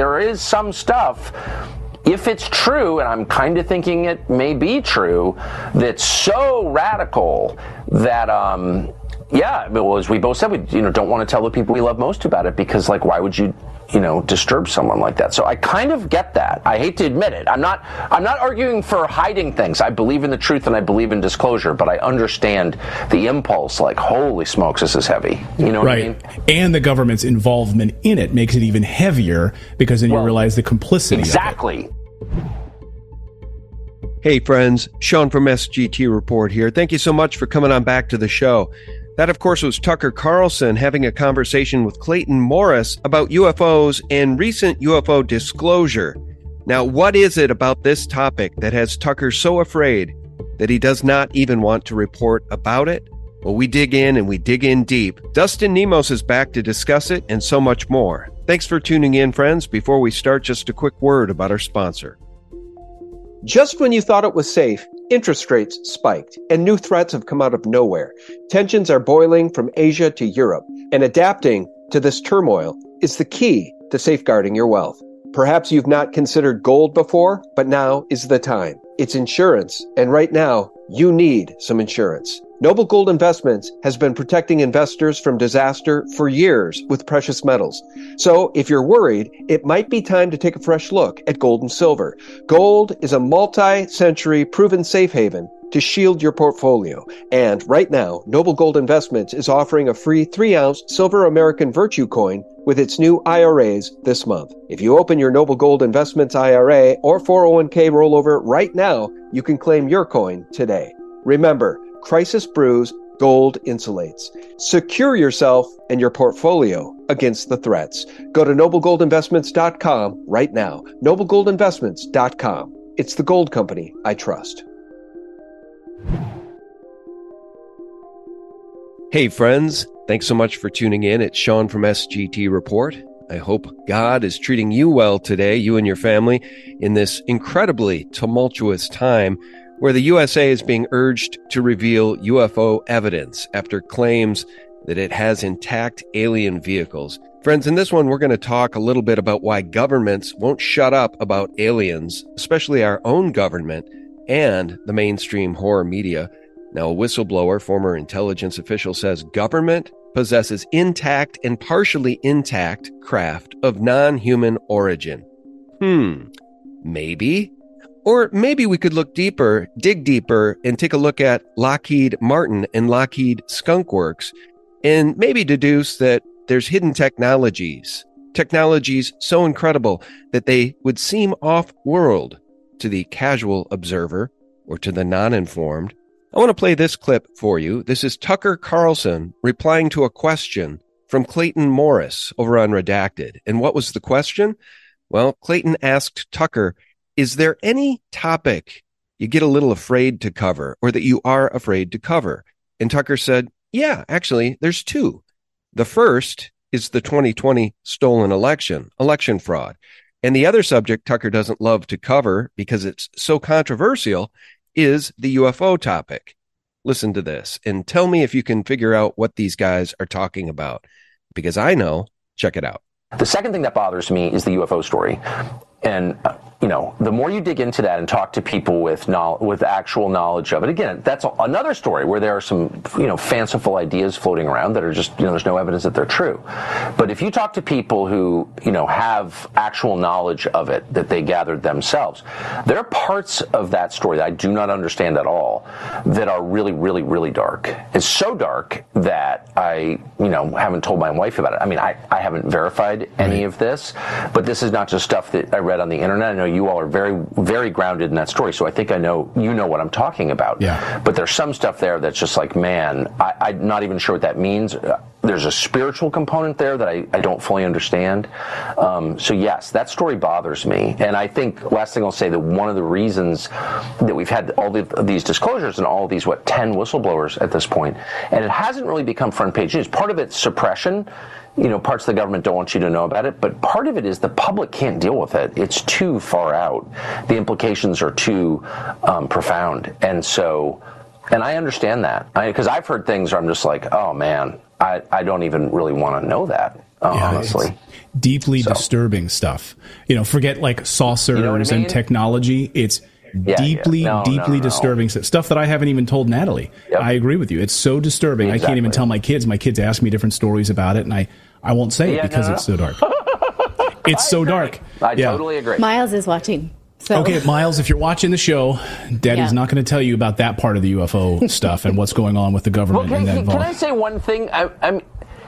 there is some stuff if it's true, and I'm kind of thinking it may be true, that's so radical that um, yeah, well, as we both said, we you know don't want to tell the people we love most about it because like why would you you know disturb someone like that? So I kind of get that. I hate to admit it. I'm not I'm not arguing for hiding things. I believe in the truth and I believe in disclosure, but I understand the impulse. Like holy smokes, this is heavy. You know right. I mean? And the government's involvement in it makes it even heavier because then well, you realize the complicity. Exactly. Hey friends, Sean from SGT Report here. Thank you so much for coming on back to the show. That, of course, was Tucker Carlson having a conversation with Clayton Morris about UFOs and recent UFO disclosure. Now, what is it about this topic that has Tucker so afraid that he does not even want to report about it? Well, we dig in and we dig in deep. Dustin Nemos is back to discuss it and so much more. Thanks for tuning in, friends. Before we start, just a quick word about our sponsor. Just when you thought it was safe, interest rates spiked and new threats have come out of nowhere. Tensions are boiling from Asia to Europe, and adapting to this turmoil is the key to safeguarding your wealth. Perhaps you've not considered gold before, but now is the time. It's insurance, and right now, you need some insurance. Noble Gold Investments has been protecting investors from disaster for years with precious metals. So if you're worried, it might be time to take a fresh look at gold and silver. Gold is a multi-century proven safe haven to shield your portfolio. And right now, Noble Gold Investments is offering a free three ounce silver American Virtue coin with its new IRAs this month. If you open your Noble Gold Investments IRA or 401k rollover right now, you can claim your coin today. Remember, Crisis Brews Gold Insulates. Secure yourself and your portfolio against the threats. Go to noblegoldinvestments.com right now. noblegoldinvestments.com. It's the gold company I trust. Hey, friends. Thanks so much for tuning in. It's Sean from SGT Report. I hope God is treating you well today, you and your family, in this incredibly tumultuous time where the USA is being urged to reveal UFO evidence after claims that it has intact alien vehicles. Friends, in this one, we're going to talk a little bit about why governments won't shut up about aliens, especially our own government and the mainstream horror media. Now, a whistleblower, former intelligence official, says government possesses intact and partially intact craft of non human origin. Hmm, maybe or maybe we could look deeper, dig deeper, and take a look at Lockheed Martin and Lockheed Skunk Works and maybe deduce that there's hidden technologies, technologies so incredible that they would seem off world to the casual observer or to the non informed. I want to play this clip for you. This is Tucker Carlson replying to a question from Clayton Morris over on Redacted. And what was the question? Well, Clayton asked Tucker, is there any topic you get a little afraid to cover or that you are afraid to cover? And Tucker said, Yeah, actually, there's two. The first is the 2020 stolen election, election fraud. And the other subject Tucker doesn't love to cover because it's so controversial is the UFO topic. Listen to this and tell me if you can figure out what these guys are talking about because I know. Check it out. The second thing that bothers me is the UFO story. And uh, you know, the more you dig into that and talk to people with knowledge, with actual knowledge of it, again, that's another story where there are some, you know, fanciful ideas floating around that are just, you know, there's no evidence that they're true. But if you talk to people who, you know, have actual knowledge of it that they gathered themselves, there are parts of that story that I do not understand at all that are really, really, really dark. It's so dark that I, you know, haven't told my wife about it. I mean, I, I haven't verified any of this, but this is not just stuff that I read on the internet. I know you all are very, very grounded in that story. So I think I know you know what I'm talking about. Yeah. But there's some stuff there that's just like, man, I, am not even sure what that means. There's a spiritual component there that I, I don't fully understand. Um, so yes, that story bothers me. And I think last thing I'll say that one of the reasons that we've had all the, these disclosures and all these what ten whistleblowers at this point, and it hasn't really become front page news. Part of it's suppression you know, parts of the government don't want you to know about it, but part of it is the public can't deal with it. It's too far out. The implications are too um, profound. And so And I understand that because I've heard things where I'm just like, oh man, I, I don't even really want to know that, uh, yeah, honestly. Deeply so. disturbing stuff. You know, forget like saucers you know I mean? and technology. It's yeah, deeply, yeah. No, deeply no, no, disturbing stuff that I haven't even told Natalie. Yep. I agree with you. It's so disturbing. Exactly. I can't even tell my kids. My kids ask me different stories about it, and I, I won't say it because it's so dark. it's so dark. I totally agree. Miles is watching. So. Okay, Miles, if you're watching the show, Daddy's yeah. not going to tell you about that part of the UFO stuff and what's going on with the government. Well, can, can I say one thing? I, I'm,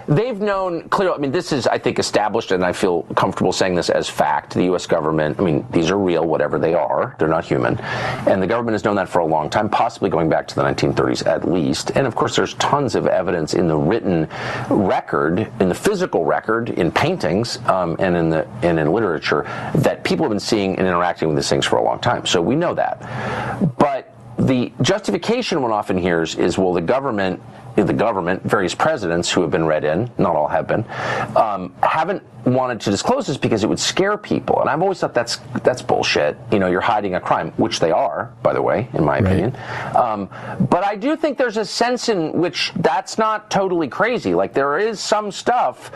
they've known clearly. I mean, this is, I think, established, and I feel comfortable saying this as fact. The U.S. government, I mean, these are real, whatever they are. They're not human. And the government has known that for a long time, possibly going back to the 1930s at least. And of course, there's tons of evidence in the written record, in the physical record, in paintings, um, and in the and in literature that people have been seeing and interacting with these things for a long time. So we know that. But the justification one often hears is, well, the government the government, various presidents who have been read in, not all have been, um, haven't wanted to disclose this because it would scare people. And I've always thought that's that's bullshit. You know, you're hiding a crime, which they are, by the way, in my right. opinion. Um, but I do think there's a sense in which that's not totally crazy. Like there is some stuff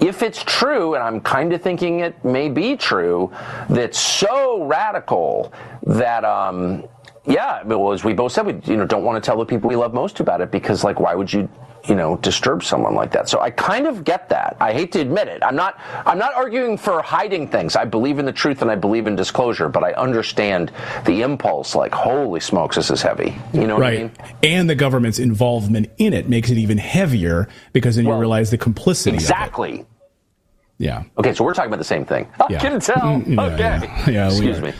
if it's true, and I'm kind of thinking it may be true, that's so radical that um, yeah, well, as we both said, we you know don't want to tell the people we love most about it because like why would you you know disturb someone like that? So I kind of get that. I hate to admit it. I'm not I'm not arguing for hiding things. I believe in the truth and I believe in disclosure, but I understand the impulse. Like holy smokes, this is heavy. You know right. I mean? And the government's involvement in it makes it even heavier because then well, you realize the complicity. Exactly. Yeah. Okay, so we're talking about the same thing. I yeah. can tell. Mm, yeah, okay. Yeah, yeah Excuse me.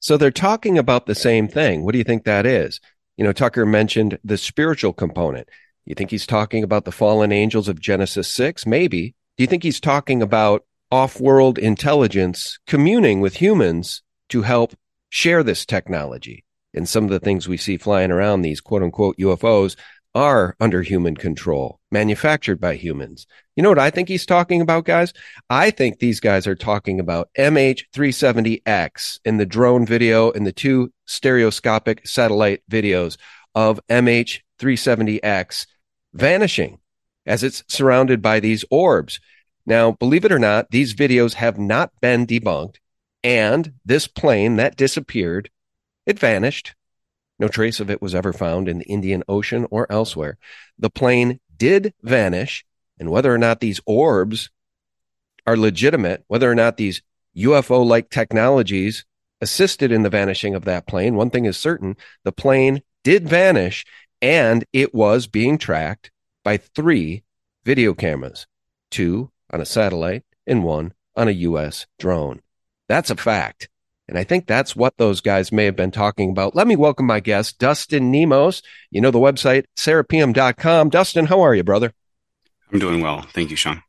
So they're talking about the same thing. What do you think that is? You know, Tucker mentioned the spiritual component. You think he's talking about the fallen angels of Genesis 6? Maybe. Do you think he's talking about off world intelligence communing with humans to help share this technology? And some of the things we see flying around these quote unquote UFOs are under human control, manufactured by humans. You know what I think he's talking about, guys? I think these guys are talking about MH370X in the drone video and the two stereoscopic satellite videos of MH370X vanishing as it's surrounded by these orbs. Now, believe it or not, these videos have not been debunked. And this plane that disappeared, it vanished. No trace of it was ever found in the Indian Ocean or elsewhere. The plane did vanish, and whether or not these orbs are legitimate, whether or not these UFO like technologies assisted in the vanishing of that plane, one thing is certain the plane did vanish and it was being tracked by three video cameras two on a satellite and one on a U.S. drone. That's a fact. And I think that's what those guys may have been talking about. Let me welcome my guest, Dustin Nemos. You know the website, serapeum.com. Dustin, how are you, brother? I'm doing well. Thank you, Sean.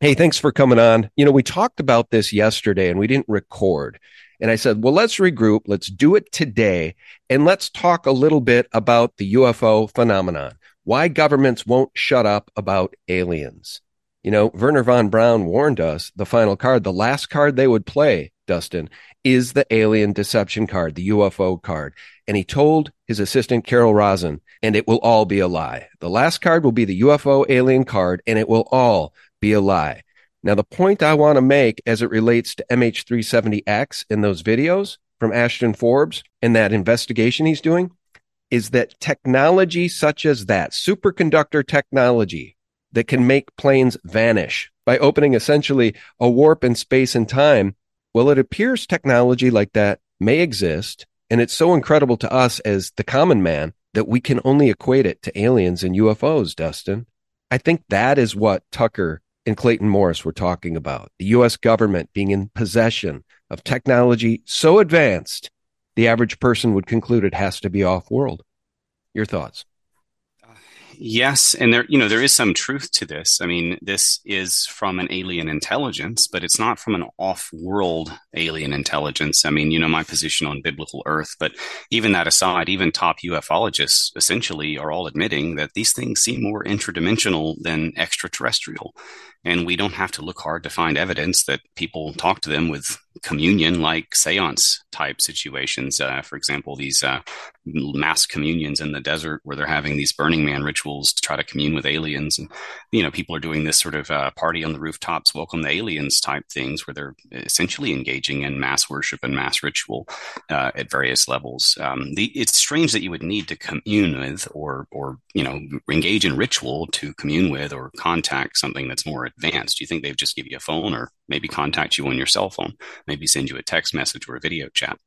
Hey, thanks for coming on. You know, we talked about this yesterday and we didn't record. And I said, well, let's regroup. Let's do it today. And let's talk a little bit about the UFO phenomenon, why governments won't shut up about aliens. You know, Wernher von Braun warned us the final card, the last card they would play, Dustin, is the alien deception card, the UFO card. And he told his assistant, Carol Rosin, and it will all be a lie. The last card will be the UFO alien card, and it will all be a lie. Now, the point I want to make as it relates to MH370X in those videos from Ashton Forbes and that investigation he's doing is that technology such as that, superconductor technology that can make planes vanish by opening essentially a warp in space and time well, it appears technology like that may exist, and it's so incredible to us as the common man that we can only equate it to aliens and UFOs, Dustin. I think that is what Tucker and Clayton Morris were talking about. The US government being in possession of technology so advanced, the average person would conclude it has to be off world. Your thoughts? Yes, and there, you know, there is some truth to this. I mean, this is from an alien intelligence, but it's not from an off-world alien intelligence. I mean, you know, my position on biblical Earth, but even that aside, even top ufologists essentially are all admitting that these things seem more interdimensional than extraterrestrial, and we don't have to look hard to find evidence that people talk to them with communion like seance type situations. Uh, for example, these uh, mass communions in the desert where they're having these Burning Man rituals to try to commune with aliens. And, you know, people are doing this sort of uh, party on the rooftops, welcome the aliens type things where they're essentially engaging in mass worship and mass ritual uh, at various levels. Um, the, it's strange that you would need to commune with or, or, you know, engage in ritual to commune with or contact something that's more Do you think they've just give you a phone or maybe contact you on your cell phone? Maybe send you a text message or a video chat.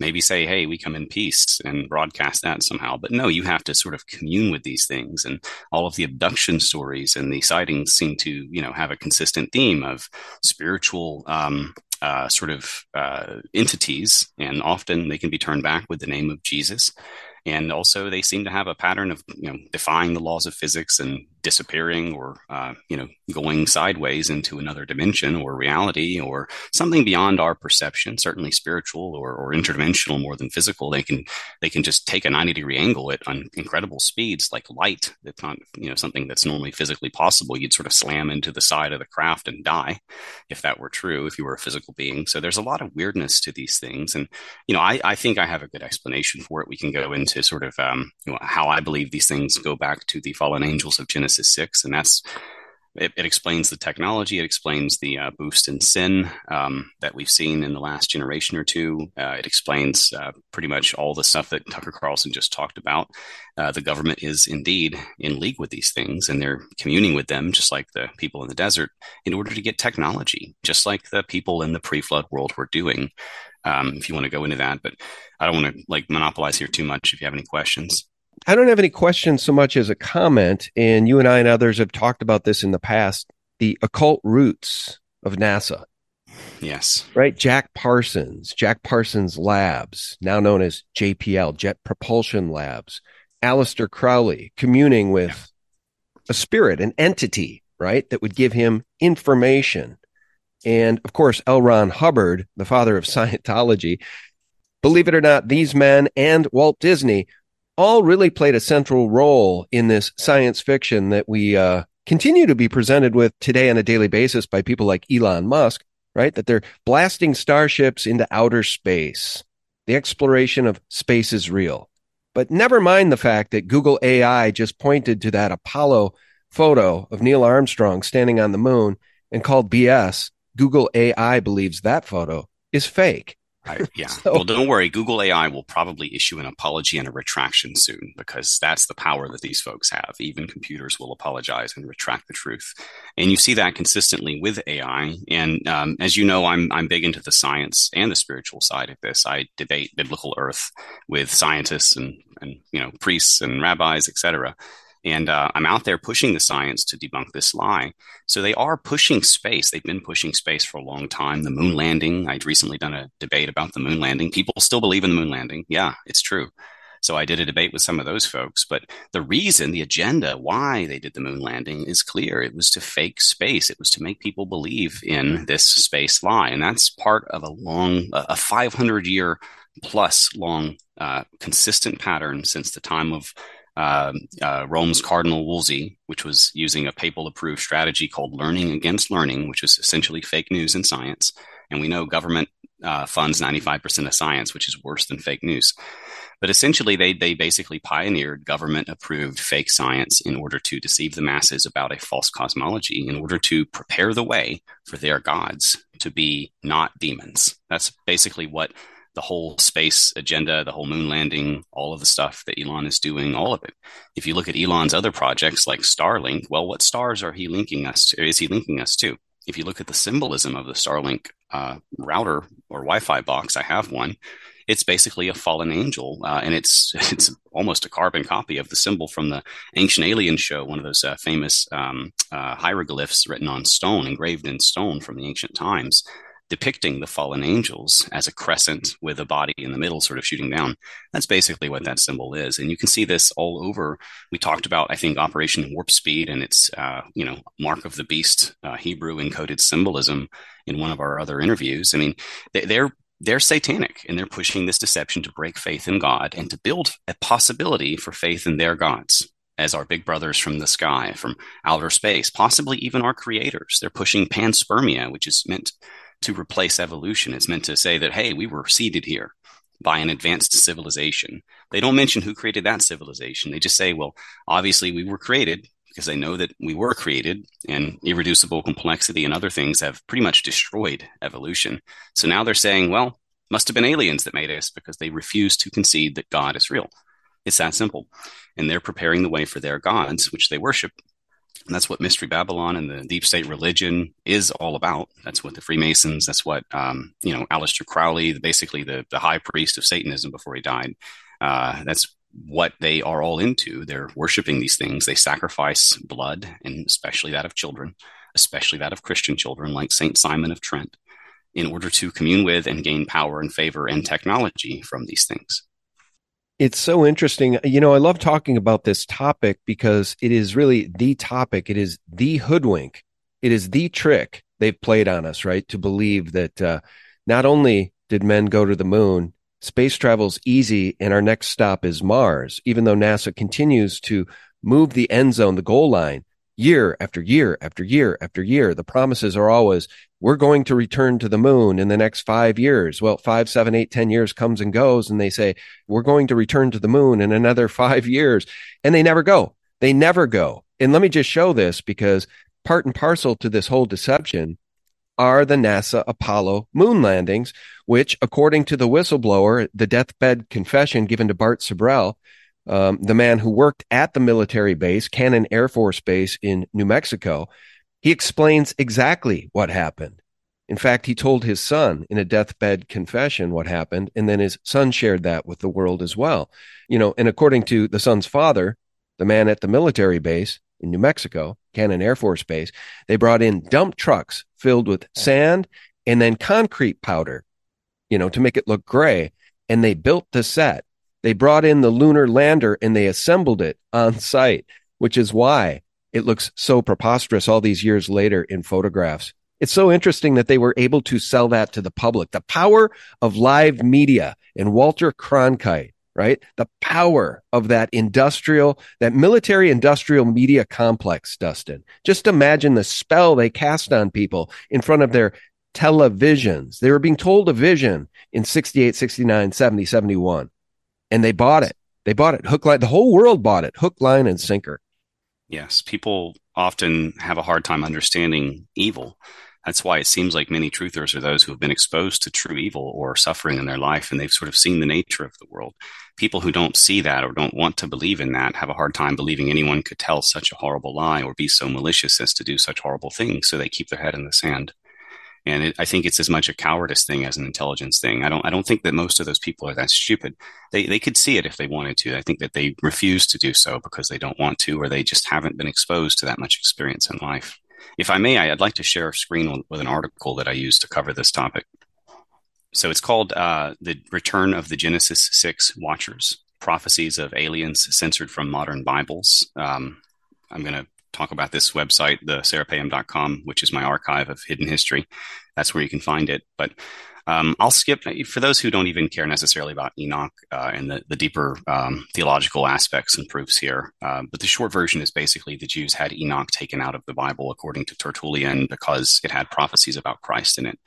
Maybe say, hey, we come in peace and broadcast broadcast that somehow. But no, you have to sort of commune with these things. And all of the abduction stories and the sightings seem to, you know, have a consistent theme of spiritual um, uh, sort of uh, entities, and often they can be turned back with the name of Jesus. And also, they seem to have a pattern of, you know, defying the laws of physics and disappearing or uh, you know going sideways into another dimension or reality or something beyond our perception certainly spiritual or, or interdimensional more than physical. They can they can just take a 90 degree angle at incredible speeds like light that's not you know something that's normally physically possible. You'd sort of slam into the side of the craft and die if that were true if you were a physical being. So there's a lot of weirdness to these things. And you know i, I think i have a good explanation for it. We can go into sort of um, you know, how i believe these things go back to the fallen angels of genesis Genesis 6, and that's it, it explains the technology. It explains the uh, boost in sin um, that we've seen in the last generation or two. Uh, it explains uh, pretty much all the stuff that Tucker Carlson just talked about. Uh, the government is indeed in league with these things, and they're communing with them, just like the people in the desert, in order to get technology, just like the people in the pre-flood world were doing. Um, if you want to go into that, but I don't want to like monopolize here too much. If you have any questions. I don't have any questions so much as a comment. And you and I and others have talked about this in the past the occult roots of NASA. Yes. Right. Jack Parsons, Jack Parsons Labs, now known as JPL, Jet Propulsion Labs, Aleister Crowley communing with a spirit, an entity, right, that would give him information. And of course, L. Ron Hubbard, the father of Scientology. Believe it or not, these men and Walt Disney all really played a central role in this science fiction that we uh, continue to be presented with today on a daily basis by people like Elon Musk, right? That they're blasting starships into outer space. The exploration of space is real. But never mind the fact that Google AI just pointed to that Apollo photo of Neil Armstrong standing on the moon and called BS. Google AI believes that photo is fake. I, yeah. so, well, don't worry. Google AI will probably issue an apology and a retraction soon because that's the power that these folks have. Even computers will apologize and retract the truth. And you see that consistently with AI. And um, as you know, I'm I'm big into the science and the spiritual side of this. I debate biblical Earth with scientists and and you know priests and rabbis, etc. And uh, I'm out there pushing the science to debunk this lie. So they are pushing space. They've been pushing space for a long time. The moon landing, I'd recently done a debate about the moon landing. People still believe in the moon landing. Yeah, it's true. So I did a debate with some of those folks. But the reason, the agenda, why they did the moon landing is clear. It was to fake space. It was to make people believe in this space lie. And that's part of a long, a 500 year plus long, uh, consistent pattern since the time of uh, uh, Rome's Cardinal Wolsey, which was using a papal approved strategy called learning against learning, which is essentially fake news in science. And we know government uh, funds 95% of science, which is worse than fake news. But essentially, they, they basically pioneered government approved fake science in order to deceive the masses about a false cosmology, in order to prepare the way for their gods to be not demons. That's basically what the whole space agenda, the whole moon landing, all of the stuff that Elon is doing, all of it. If you look at Elon's other projects like Starlink, well, what stars are he linking us to? Is he linking us to? If you look at the symbolism of the Starlink uh, router or Wi-Fi box, I have one. It's basically a fallen angel, uh, and it's it's almost a carbon copy of the symbol from the ancient alien show, one of those uh, famous um, uh, hieroglyphs written on stone, engraved in stone from the ancient times depicting the fallen angels as a crescent with a body in the middle sort of shooting down. That's basically what that symbol is. And you can see this all over. We talked about, I think, Operation Warp Speed and its, uh, you know, Mark of the Beast, uh, Hebrew encoded symbolism in one of our other interviews. I mean, they're they're satanic and they're pushing this deception to break faith in God and to build a possibility for faith in their gods as our big brothers from the sky, from outer space, possibly even our creators. They're pushing panspermia, which is meant to replace evolution. It's meant to say that, hey, we were seeded here by an advanced civilization. They don't mention who created that civilization. They just say, well, obviously we were created because they know that we were created and irreducible complexity and other things have pretty much destroyed evolution. So now they're saying, well, must have been aliens that made us because they refuse to concede that God is real. It's that simple. And they're preparing the way for their gods, which they worship. And that's what Mystery Babylon and the deep state religion is all about. That's what the Freemasons, that's what, um, you know, Aleister Crowley, basically the, the high priest of Satanism before he died. Uh, that's what they are all into. They're worshiping these things. They sacrifice blood, and especially that of children, especially that of Christian children, like St. Simon of Trent, in order to commune with and gain power and favor and technology from these things. It's so interesting. You know, I love talking about this topic because it is really the topic. It is the hoodwink. It is the trick they've played on us, right? To believe that uh, not only did men go to the moon, space travel's easy and our next stop is Mars, even though NASA continues to move the end zone, the goal line, year after year after year after year. The promises are always, we're going to return to the moon in the next five years. Well, five, seven, eight, ten years comes and goes. And they say, we're going to return to the moon in another five years. And they never go. They never go. And let me just show this because part and parcel to this whole deception are the NASA Apollo moon landings, which, according to the whistleblower, the deathbed confession given to Bart Sibrel, um, the man who worked at the military base, Cannon Air Force Base in New Mexico, he explains exactly what happened. In fact, he told his son in a deathbed confession what happened, and then his son shared that with the world as well. You know, and according to the son's father, the man at the military base in New Mexico, Cannon Air Force Base, they brought in dump trucks filled with sand and then concrete powder, you know, to make it look gray. And they built the set they brought in the lunar lander and they assembled it on site, which is why it looks so preposterous all these years later in photographs. It's so interesting that they were able to sell that to the public. The power of live media and Walter Cronkite, right? The power of that industrial, that military industrial media complex, Dustin. Just imagine the spell they cast on people in front of their televisions. They were being told a vision in 68, 69, 70, 71 and they bought it. They bought it hook line. The whole world bought it hook, line, and sinker. Yes, people often have a hard time understanding evil. That's why it seems like many truthers are those who have been exposed to true evil or suffering in their life, and they've sort of seen the nature of the world. People who don't see that or don't want to believe in that have a hard time believing anyone could tell such a horrible lie or be so malicious as to do such horrible things. So they keep their head in the sand and it, I think it's as much a cowardice thing as an intelligence thing. I don't I don't think that most of those people are that stupid. They they could see it if they wanted to. I think that they refuse to do so because they don't want to, or they just haven't been exposed to that much experience in life. If I may, I'd like to share a screen with an article that I used to cover this topic. So it's called uh, "The Return of the Genesis Six Watchers: Prophecies of Aliens Censored from Modern Bibles." Um, I'm going to talk about this website, the serapeum.com, which is my archive of hidden history. That's where you can find it. But um, I'll skip for those who don't even care necessarily about Enoch uh, and the, the deeper um, theological aspects and proofs here. Uh, but the short version is basically the Jews had Enoch taken out of the Bible according to Tertullian because it had prophecies about Christ in it.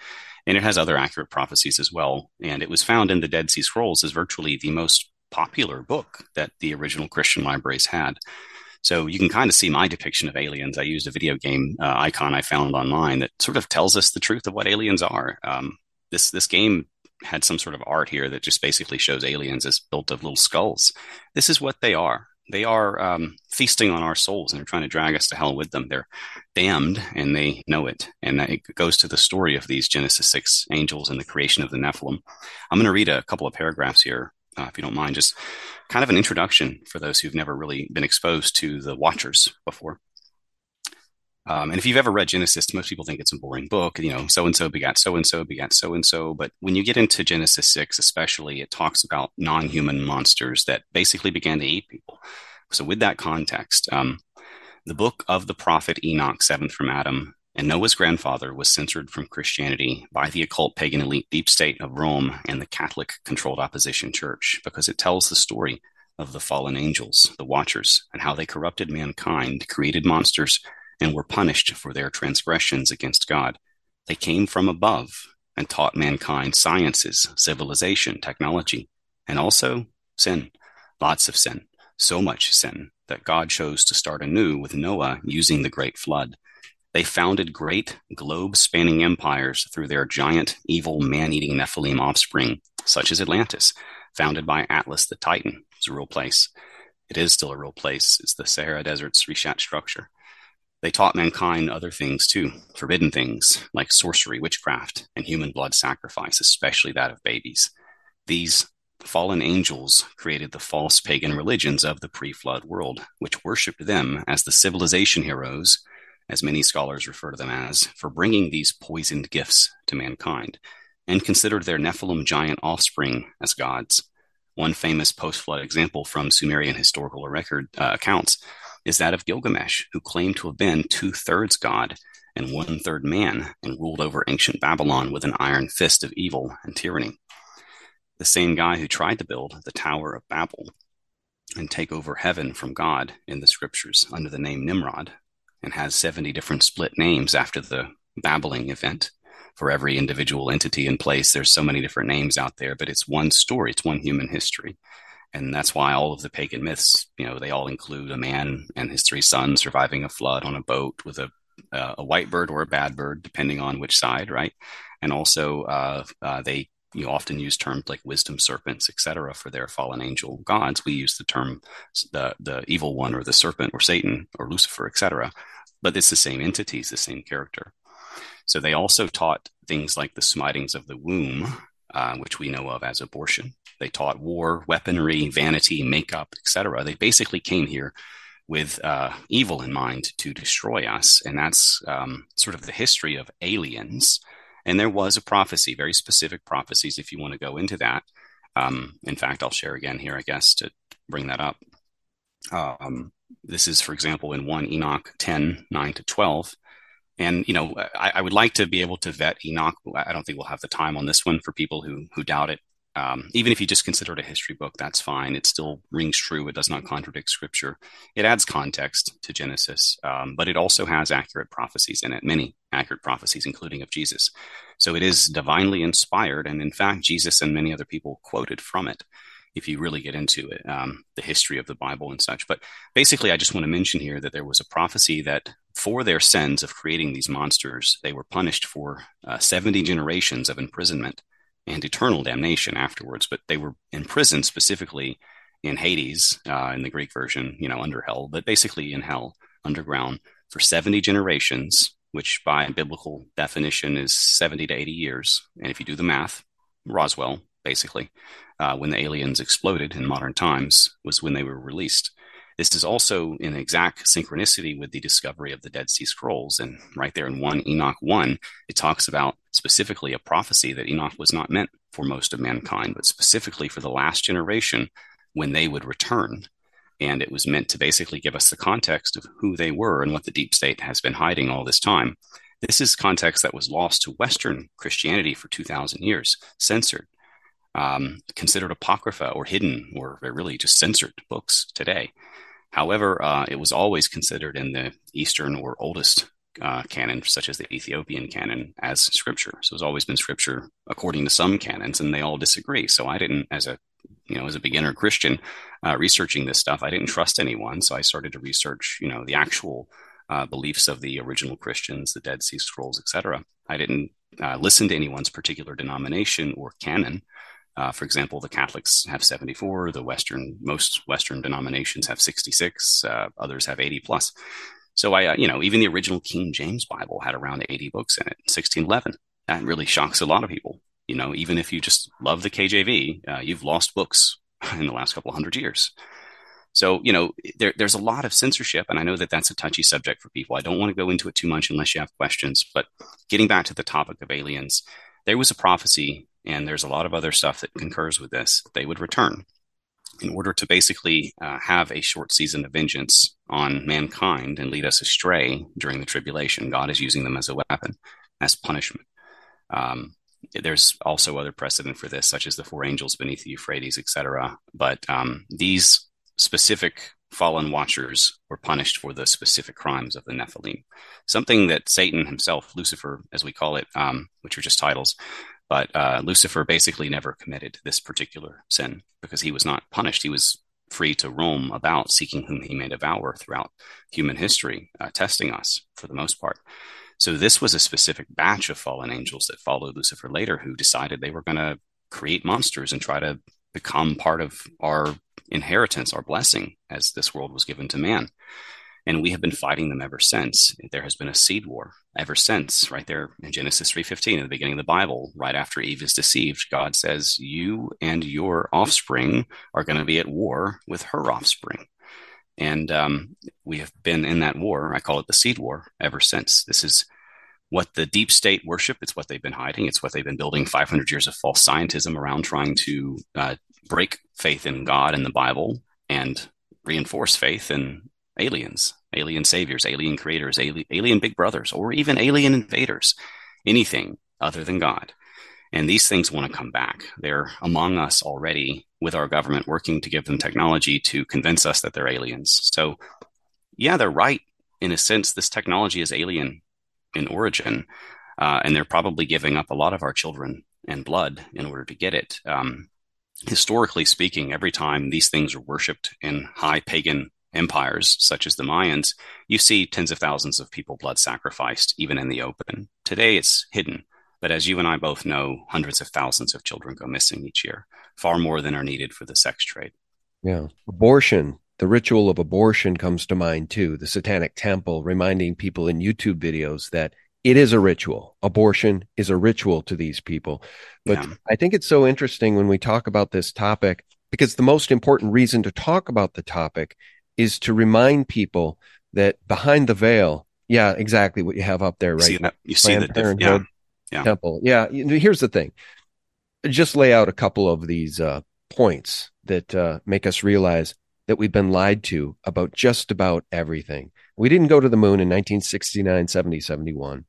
And it has other accurate prophecies as well. And it was found in the Dead Sea Scrolls as virtually the most popular book that the original Christian libraries had. So you can kind of see my depiction of aliens. I used a video game uh, icon I found online that sort of tells us the truth of what aliens are. Um, this this game had some sort of art here that just basically shows aliens as built of little skulls. This is what they are. They are um, feasting on our souls and they're trying to drag us to hell with them. They're damned and they know it. And it goes to the story of these Genesis 6 angels and the creation of the Nephilim. I'm going to read a couple of paragraphs here uh, if you don't mind, just kind of an introduction for those who've never really been exposed to the Watchers before. Um, and if you've ever read Genesis, most people think it's a boring book. You know, so and so begat so and so begat so and so. But when you get into Genesis 6, especially, it talks about non human monsters that basically began to eat people. So, with that context, um, the book of the prophet Enoch, seventh from Adam, and Noah's grandfather was censored from Christianity by the occult pagan elite deep state of Rome and the Catholic controlled opposition church because it tells the story of the fallen angels, the Watchers, and how they corrupted mankind, created monsters, and were punished for their transgressions against God. They came from above and taught mankind sciences, civilization, technology, and also sin. Lots of sin. So much sin that God chose to start anew with Noah using the great flood. They founded great globe spanning empires through their giant, evil, man eating Nephilim offspring, such as Atlantis, founded by Atlas the Titan. It's a real place. It is still a real place. It's the Sahara Desert's Rishat structure. They taught mankind other things too, forbidden things like sorcery, witchcraft, and human blood sacrifice, especially that of babies. These fallen angels created the false pagan religions of the pre flood world, which worshipped them as the civilization heroes as many scholars refer to them as, for bringing these poisoned gifts to mankind, and considered their Nephilim giant offspring as gods. One famous post flood example from Sumerian historical record uh, accounts is that of Gilgamesh, who claimed to have been two thirds god and one third man and ruled over ancient Babylon with an iron fist of evil and tyranny. The same guy who tried to build the Tower of Babel and take over heaven from God in the scriptures under the name Nimrod and has 70 different split names after the babbling event for every individual entity in place. There's so many different names out there, but it's one story, it's one human history. And that's why all of the pagan myths, you know, they all include a man and his three sons surviving a flood on a boat with a, uh, a white bird or a bad bird, depending on which side, right? And also, uh, uh, they you often use terms like wisdom serpents, etc., for their fallen angel gods. We use the term the the evil one or the serpent or Satan or Lucifer, etc. But it's the same entity, it's the same character. So they also taught things like the smitings of the womb, uh, which we know of as abortion. They taught war, weaponry, vanity, makeup, etc. They basically came here with uh, evil in mind to destroy us, and that's um, sort of the history of aliens and there was a prophecy, very specific prophecies, if you want to go into that. Um, in fact, I'll share again here, I guess, to bring that up. Um, this is, for example, in 1 Enoch 10, 9 to 12. And, you know, I, I, would like to be able to vet Enoch. I don't think we'll have the time on this one for people who, who doubt it. Um, even if you just consider it a history book, that's fine. It still rings true. It does not contradict scripture. It adds context to Genesis, um, but it also has accurate prophecies in it, many accurate prophecies, including of Jesus. So it is divinely inspired. And in fact, Jesus and many other people quoted from it if you really get into it, um, the history of the Bible and such. But basically, I just want to mention here that there was a prophecy that for their sins of creating these monsters, they were punished for uh, 70 generations of imprisonment and eternal damnation afterwards. But they were imprisoned specifically in Hades, uh, in the Greek version, you know, under hell, but basically in hell, underground, for 70 generations, which by biblical definition is 70 to 80 years. And if you do the math, Roswell, basically, uh, when the aliens exploded in modern times, was when they were released. This is also in exact synchronicity with the discovery of the Dead Sea Scrolls. And right there in 1 Enoch 1, it talks about specifically a prophecy that Enoch was not meant for most of mankind, but specifically for the last generation when they would return. And it was meant to basically give us the context of who they were and what the deep state has been hiding all this time. This is context that was lost to Western Christianity for 2,000 years, censored, um, considered apocrypha or hidden or really just censored books today. However, uh, it was always considered in the Eastern or oldest uh, canon, such as the Ethiopian canon, as scripture. So it's always been scripture according to some canons, and they all disagree. So I didn't, as a you know, as a beginner Christian, uh, researching this stuff, I didn't trust anyone, so I started to research, you know, the actual uh, beliefs of the original Christians, the Dead Sea Scrolls, etc. I didn't uh, listen to anyone's particular denomination or canon. Uh, for example, the Catholics have 74. The Western, most Western denominations have 66. Uh, others have 80 plus. So I, uh, you know, even the original King James Bible had around 80 books in it, 1611. That really shocks a lot of people. You know, even if you just love the KJV, uh, you've lost books in the last couple hundred years. So, you know, there, there's a lot of censorship, and I know that that's a touchy subject for people. I don't want to go into it too much unless you have questions. But getting back to the topic of aliens, there was a prophecy and there's a lot of other stuff that concurs with this, they would return in order to basically uh, have a short season of vengeance on mankind and lead us astray during the tribulation. God is using them as a weapon, as punishment. Um, there's also other precedent for this, such as the four angels beneath the Euphrates, etc. But um, these specific fallen watchers were punished for the specific crimes of the Nephilim. Something that Satan himself, Lucifer, as we call it, um, which are just titles, but uh, Lucifer basically never committed this particular sin because he was not punished. He was free to roam about seeking whom he may devour throughout human history, uh, testing us for the most part. So this was a specific batch of fallen angels that followed Lucifer later who decided they were going to create monsters and try to become part of our inheritance, our blessing, as this world was given to man. And we have been fighting them ever since. There has been a seed war ever since, right there in Genesis 3.15, in the beginning of the Bible, right after Eve is deceived, God says, you and your offspring are going to be at war with her offspring. And um, we have been in that war. I call it the seed war ever since. This is what the deep state worship. It's what they've been hiding. It's what they've been building 500 years of false scientism around, trying to uh, break faith in God and the Bible and reinforce faith in aliens, alien saviors, alien creators, alien, big brothers, or even alien invaders, anything other than God. And these things want to come back. They're among us already with our government working to give them technology to convince us that they're aliens. So, yeah, they're right. In a sense, this technology is alien in origin, uh, and they're probably giving up a lot of our children and blood in order to get it. Um, historically speaking, every time these things are worshipped in high pagan empires, such as the Mayans, you see tens of thousands of people blood sacrificed, even in the open. Today, it's hidden. But as you and I both know, hundreds of thousands of children go missing each year, far more than are needed for the sex trade. Yeah. Abortion the ritual of abortion comes to mind too. The Satanic Temple reminding people in YouTube videos that it is a ritual. Abortion is a ritual to these people. But yeah. I think it's so interesting when we talk about this topic because the most important reason to talk about the topic is to remind people that behind the veil, yeah, exactly what you have up there, right? See that, you see the yeah, yeah. Temple. Yeah. Here's the thing. Just lay out a couple of these uh, points that uh, make us realize that we've been lied to about just about everything. We didn't go to the moon in 1969, 70, 71.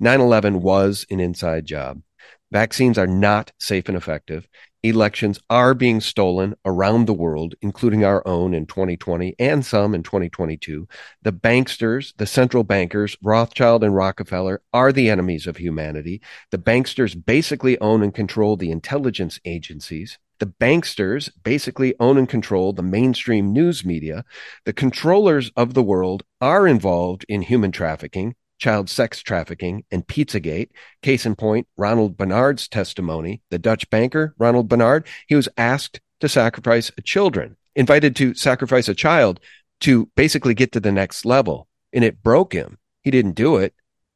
9 11 was an inside job. Vaccines are not safe and effective. Elections are being stolen around the world, including our own in 2020 and some in 2022. The banksters, the central bankers, Rothschild and Rockefeller, are the enemies of humanity. The banksters basically own and control the intelligence agencies. The banksters basically own and control the mainstream news media. The controllers of the world are involved in human trafficking, child sex trafficking, and Pizzagate. Case in point, Ronald Bernard's testimony. The Dutch banker, Ronald Bernard, he was asked to sacrifice children, invited to sacrifice a child to basically get to the next level. And it broke him. He didn't do it.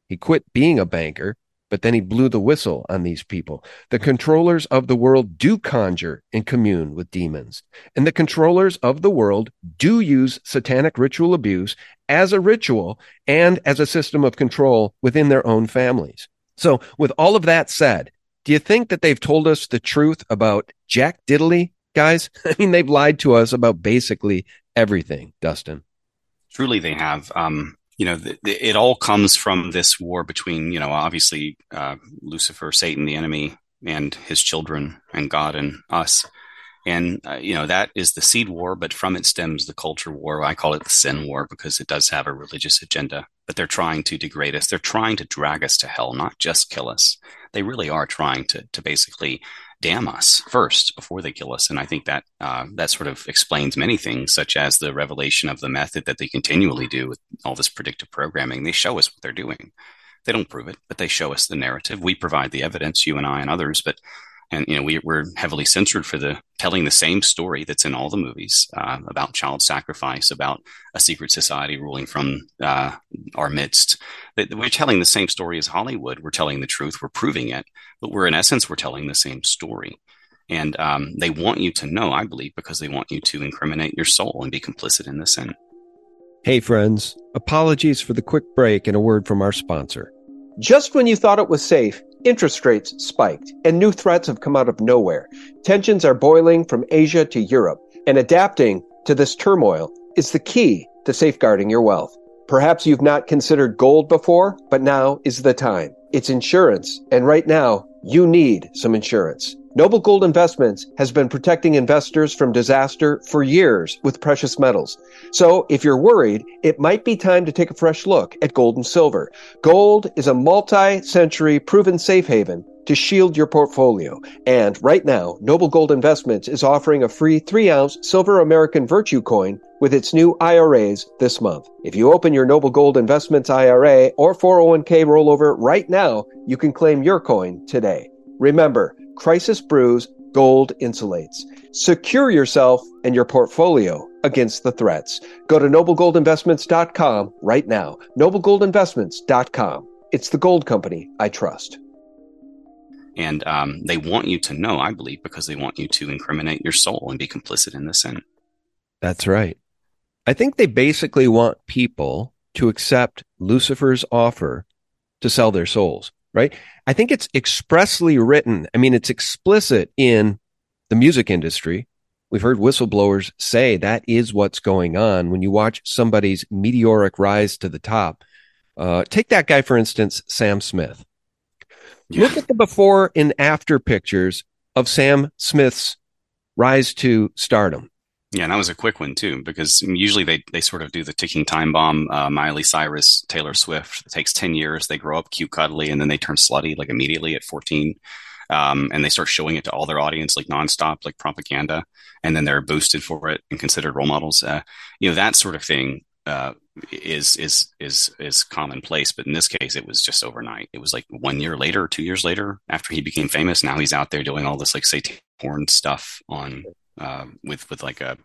He quit being a banker but then he blew the whistle on these people. The controllers of the world do conjure and commune with demons. And the controllers of the world do use satanic ritual abuse as a ritual and as a system of control within their own families. So, with all of that said, do you think that they've told us the truth about Jack Diddley, guys? I mean, they've lied to us about basically everything, Dustin. Truly, they have. Um, you know, the, the, it all comes from this war between, you know, obviously uh, Lucifer, Satan, the enemy, and his children, and God and us. And, uh, you know, that is the seed war, but from it stems the culture war. I call it the sin war because it does have a religious agenda, but they're trying to degrade us. They're trying to drag us to hell, not just kill us. They really are trying to, to basically damn us first before they kill us. And I think that uh, that sort of explains many things, such as the revelation of the method that they continually do with all this predictive programming. They show us what they're doing. They don't prove it, but they show us the narrative. We provide the evidence, you and I and others, but and you know we, we're heavily censored for the telling the same story that's in all the movies uh, about child sacrifice about a secret society ruling from uh, our midst. We're telling the same story as hollywood. We're telling the truth. We're proving it. But we're in essence we're telling the same story. And um, they want you to know i believe because they want you to incriminate your soul and be complicit in the sin. Hey friends. Apologies for the quick break and a word from our sponsor. Just when you thought it was safe Interest rates spiked, and new threats have come out of nowhere. Tensions are boiling from Asia to Europe, and adapting to this turmoil is the key to safeguarding your wealth. Perhaps you've not considered gold before, but now is the time. It's insurance, and right now, you need some insurance. Noble Gold Investments has been protecting investors from disaster for years with precious metals. So if you're worried, it might be time to take a fresh look at gold and silver. Gold is a multi-century proven safe haven to shield your portfolio. And right now, Noble Gold Investments is offering a free 3 ounce silver American Virtue coin with its new IRAs this month. If you open your Noble Gold Investments IRA or 401k rollover right now, you can claim your coin today. Remember, crisis brews, gold insulates. Secure yourself and your portfolio against the threats. Go to noblegoldinvestments.com right now. Noblegoldinvestments.com. It's the gold company I trust. And um, they want you to know, I believe, because they want you to incriminate your soul and be complicit in the sin. That's right. I think they basically want people to accept Lucifer's offer to sell their souls, right? I think it's expressly written. I mean, it's explicit in the music industry. We've heard whistleblowers say that is what's going on when you watch somebody's meteoric rise to the top. Uh, take that guy, for instance, Sam Smith. Yeah. Look at the before and after pictures of Sam Smith's rise to stardom. Yeah, and that was a quick one too, because usually they they sort of do the ticking time bomb. Uh, Miley Cyrus, Taylor Swift. It takes ten years. They grow up cute, cuddly, and then they turn slutty like immediately at fourteen. Um, and they start showing it to all their audience like nonstop, like propaganda, and then they're boosted for it and considered role models. Uh, you know that sort of thing uh, is is is is commonplace. But in this case, it was just overnight. It was like one year later, two years later, after he became famous. Now he's out there doing all this like satanic porn stuff on uh, with with like a,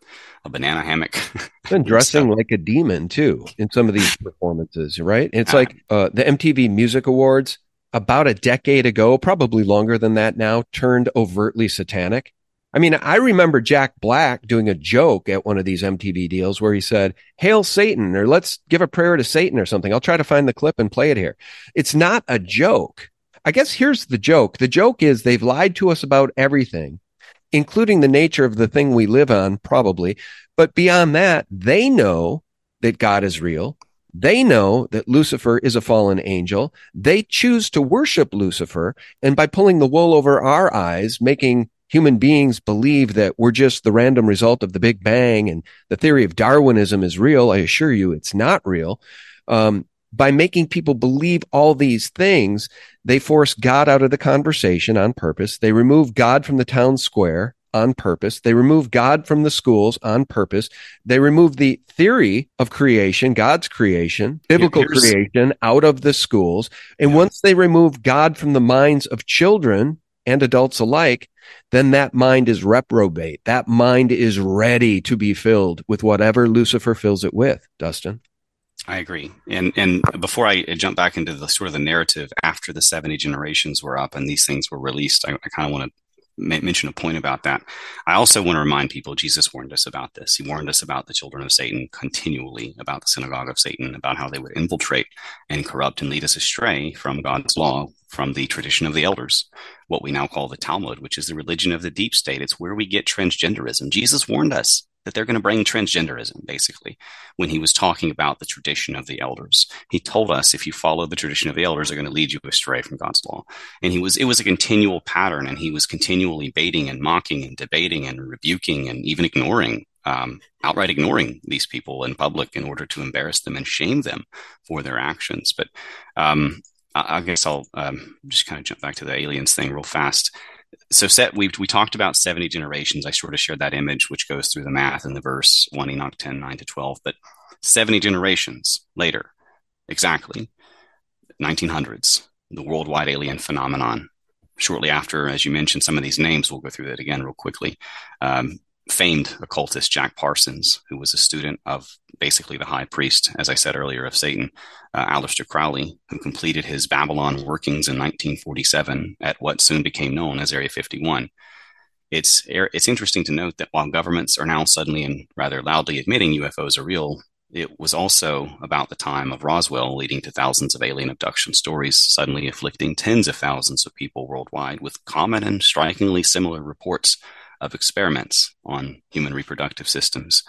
a banana hammock. And dressing like a demon too in some of these performances right? It's uh, like uh, the mtv music awards about a decade ago probably longer than that now turned overtly satanic. I mean i remember jack black doing a joke at one of these mtv deals where he said hail satan or let's give a prayer to satan or something. I'll try to find the clip and play it here. It's not a joke. I guess here's the joke. The joke is they've lied to us about everything including the nature of the thing we live on, probably. But beyond that, they know that God is real. They know that Lucifer is a fallen angel. They choose to worship Lucifer. And by pulling the wool over our eyes, making human beings believe that we're just the random result of the Big Bang and the theory of Darwinism is real, I assure you it's not real. Um, by making people believe all these things, they force God out of the conversation on purpose. They remove God from the town square on purpose. They remove God from the schools on purpose. They remove the theory of creation, God's creation, biblical creation out of the schools. And yeah. once they remove God from the minds of children and adults alike, then that mind is reprobate. That mind is ready to be filled with whatever Lucifer fills it with, Dustin. I agree. And and before I jump back into the sort of the narrative after the 70 generations were up and these things were released, I, I kind of want to mention a point about that. I also want to remind people Jesus warned us about this. He warned us about the children of Satan continually, about the synagogue of Satan, about how they would infiltrate and corrupt and lead us astray from God's law, from the tradition of the elders, what we now call the Talmud, which is the religion of the deep state. It's where we get transgenderism. Jesus warned us that they're going to bring transgenderism, basically, when he was talking about the tradition of the elders. He told us if you follow the tradition of the elders, they're going to lead you astray from God's law. And he was, it was a continual pattern, and he was continually baiting and mocking and debating and rebuking and even ignoring, um, outright ignoring these people in public in order to embarrass them and shame them for their actions. But um, I, I, guess I'll um, just kind of jump back to the aliens thing real fast so set we we talked about 70 generations. I sort of shared that image which goes through the math in the verse 1 enoch 10 9 to 12 but 70 generations later exactly 1900s the worldwide alien phenomenon. Shortly after as you mentioned some of these names we'll go through that again real quickly. Um, famed occultist Jack Parsons, who was a student of basically the high priest, as I said earlier, of Satan, uh, Aleister Crowley, who completed his Babylon workings in 1947 at what soon became known as Area 51. It's it's interesting to note that while governments are now suddenly and rather loudly admitting UFOs are real, it was also about the time of Roswell, leading to thousands of alien abduction stories, suddenly afflicting tens of thousands of people worldwide, with common and strikingly similar reports of experiments on human reproductive systems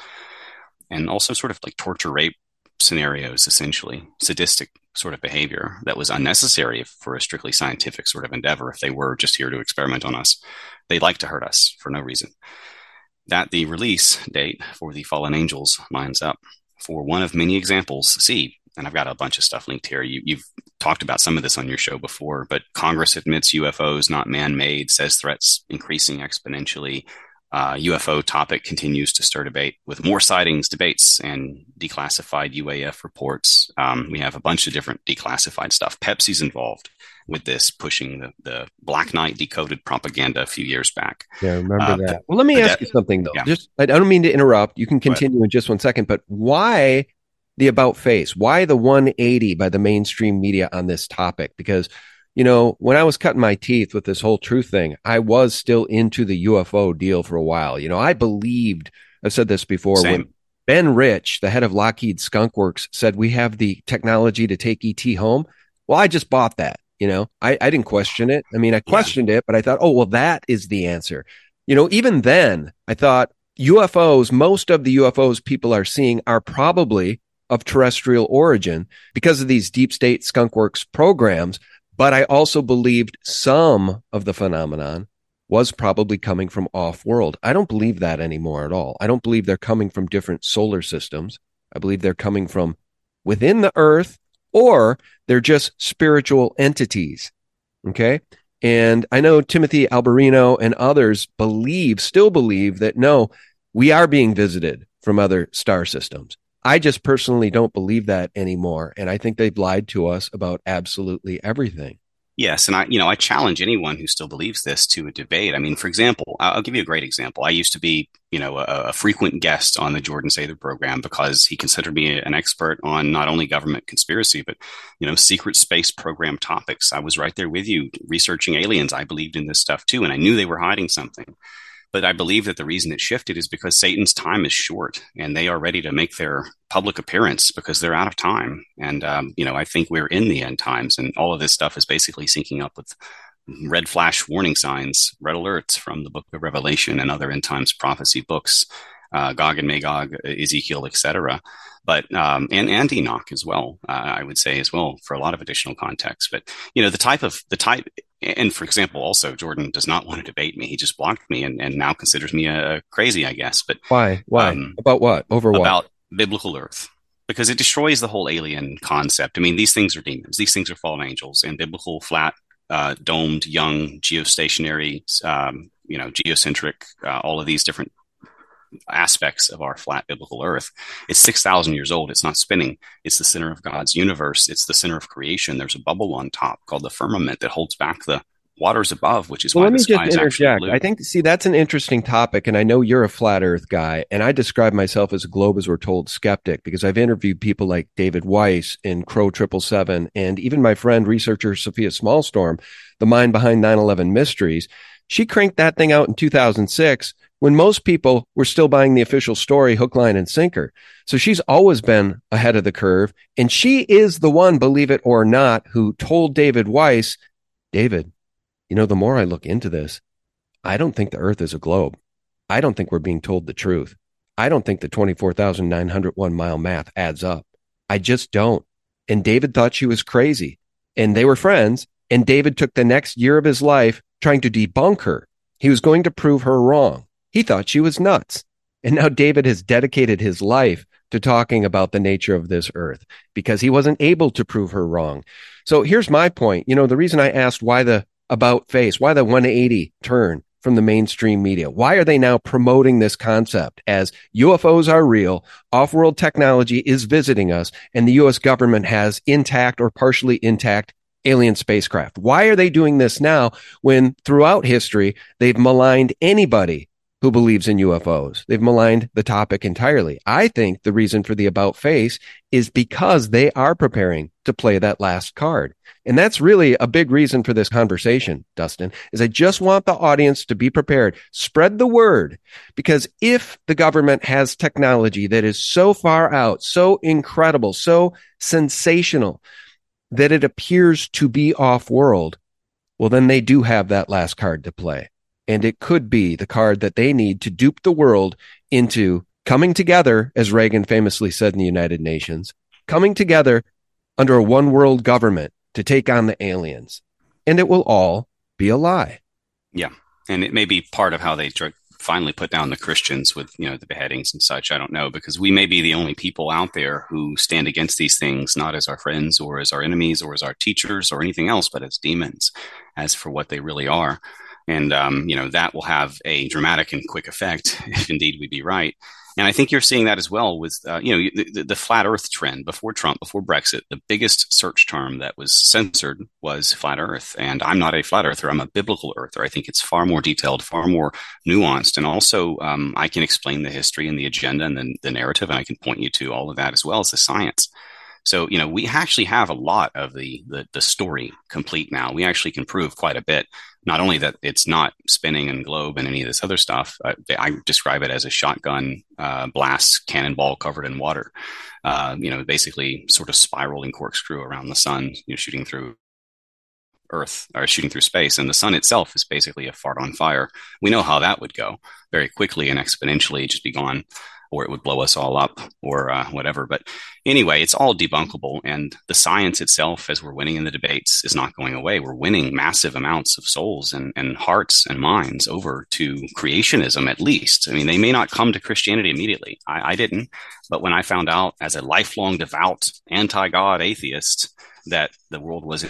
and also sort of like torture rape scenarios essentially sadistic sort of behavior that was unnecessary for a strictly scientific sort of endeavor if they were just here to experiment on us. They like to hurt us for no reason. That the release date for the fallen angels lines up for one of many examples. See, and I've got a bunch of stuff linked here. You, you've talked about some of this on your show before, but Congress admits UFOs not man made, says threats increasing exponentially. Uh, UFO topic continues to stir debate with more sightings, debates, and declassified UAP reports. Um, we have a bunch of different declassified stuff. Pepsi's involved with this, pushing the, the Black Knight decoded propaganda a few years back. Yeah, I remember uh, that. Well, let me ask that, you something though. Yeah. Just I don't mean to interrupt. You can continue in just one second, but why the about face? Why the 180 by the mainstream media on this topic? Because you know, when I was cutting my teeth with this whole truth thing, I was still into the UFO deal for a while. You know, I believed, I've said this before, Same. when Ben Rich, the head of Lockheed Skunk Works, said we have the technology to take ET home. Well, I just bought that. You know, I, I didn't question it. I mean, I questioned yeah. it, but I thought, oh, well, that is the answer. You know, even then, I thought UFOs, most of the UFOs people are seeing are probably of terrestrial origin because of these deep state skunkworks programs but I also believed some of the phenomenon was probably coming from off world. I don't believe that anymore at all. I don't believe they're coming from different solar systems. I believe they're coming from within the earth or they're just spiritual entities. Okay. And I know Timothy Alberino and others believe, still believe that no, we are being visited from other star systems. I just personally don't believe that anymore. And I think they've lied to us about absolutely everything. Yes, and I, you know, I challenge anyone who still believes this to a debate. I mean, for example, I'll give you a great example. I used to be, you know, a, a frequent guest on the Jordan Sather program because he considered me an expert on not only government conspiracy but, you know, secret space program topics. I was right there with you researching aliens. I believed in this stuff too, and I knew they were hiding something. But I believe that the reason it shifted is because Satan's time is short and they are ready to make their public appearance because they're out of time. And, um, you know, I think we're in the end times and all of this stuff is basically syncing up with red flash warning signs, red alerts from the book of Revelation and other end times prophecy books, uh, Gog and Magog, Ezekiel, etc. But um, and and Enoch as well, uh, I would say as well for a lot of additional context. But you know the type of the type and for example, also Jordan does not want to debate me. He just blocked me and, and now considers me a, a crazy, I guess. But why? Why? Um, about what? Over what? About biblical Earth because it destroys the whole alien concept. I mean, these things are demons. These things are fallen angels, and biblical flat, uh, domed, young, geostationary, um, you know, geocentric, uh, all of these different aspects of our flat biblical earth. It's 6,000 years old. It's not spinning. It's the center of God's universe. It's the center of creation. There's a bubble on top called the firmament that holds back the waters above, which is well, why let me just interject. I think, see, that's an interesting topic. And I know you're a flat earth guy. And I describe myself as a globe as we're told skeptic because I've interviewed people like David Weiss in Crow 777 and even my friend, researcher Sophia Smallstorm, the mind behind 9 11 mysteries. She cranked that thing out in 2006 when most people were still buying the official story hook, line, and sinker. So she's always been ahead of the curve. And she is the one, believe it or not, who told David Weiss, David, you know, the more I look into this, I don't think the earth is a globe. I don't think we're being told the truth. I don't think the 24,901 mile math adds up. I just don't. And David thought she was crazy. And they were friends. And David took the next year of his life trying to debunk her. He was going to prove her wrong. He thought she was nuts. And now David has dedicated his life to talking about the nature of this earth because he wasn't able to prove her wrong. So here's my point. You know, the reason I asked why the about face, why the 180 turn from the mainstream media? Why are they now promoting this concept as UFOs are real, off world technology is visiting us, and the US government has intact or partially intact alien spacecraft? Why are they doing this now when throughout history they've maligned anybody who believes in UFOs. They've maligned the topic entirely. I think the reason for the about face is because they are preparing to play that last card. And that's really a big reason for this conversation, Dustin, is I just want the audience to be prepared. Spread the word because if the government has technology that is so far out, so incredible, so sensational that it appears to be off world, well, then they do have that last card to play. And it could be the card that they need to dupe the world into coming together, as Reagan famously said in the United Nations, coming together under a one world government to take on the aliens. And it will all be a lie. Yeah. And it may be part of how they finally put down the Christians with, you know, the beheadings and such. I don't know, because we may be the only people out there who stand against these things, not as our friends or as our enemies or as our teachers or anything else, but as demons, as for what they really are. And, um, you know, that will have a dramatic and quick effect if indeed we be right. And I think you're seeing that as well with, uh, you know, the, the, flat earth trend before Trump, before Brexit, the biggest search term that was censored was flat earth. And I'm not a flat earther. I'm a biblical earther. I think it's far more detailed, far more nuanced. And also, um, I can explain the history and the agenda and the, the narrative, and I can point you to all of that as well as the science. So, you know, we actually have a lot of the, the, the story complete now. We actually can prove quite a bit. Not only that it's not spinning and globe and any of this other stuff. I, I describe it as a shotgun uh, blast cannonball covered in water. Uh, you know, basically sort of spiraling corkscrew around the sun, you know, shooting through Earth or shooting through space, and the sun itself is basically a fart on fire. We know how that would go very quickly and exponentially, just be gone or it would blow us all up or uh, whatever. But anyway, it's all debunkable. And the science itself, as we're winning in the debates, is not going away. We're winning massive amounts of souls and, and hearts and minds over to creationism, at least. I mean, they may not come to Christianity immediately. I, I didn't. But when I found out as a lifelong devout anti God atheist that the world was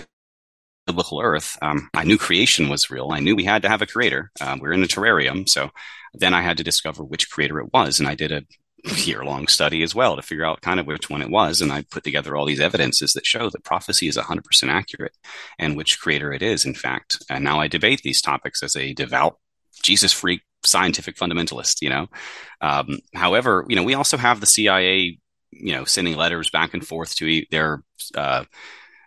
biblical earth, um, I knew creation was real. I knew we had to have a creator. Uh, we're in a terrarium. So then I had to discover which creator it was. And I did a year long study as well to figure out kind of which one it was. And I put together all these evidences that show that prophecy is 100% accurate and which creator it is, in fact. And now I debate these topics as a devout, Jesus freak scientific fundamentalist, you know. Um, however, you know, we also have the CIA, you know, sending letters back and forth to their, uh,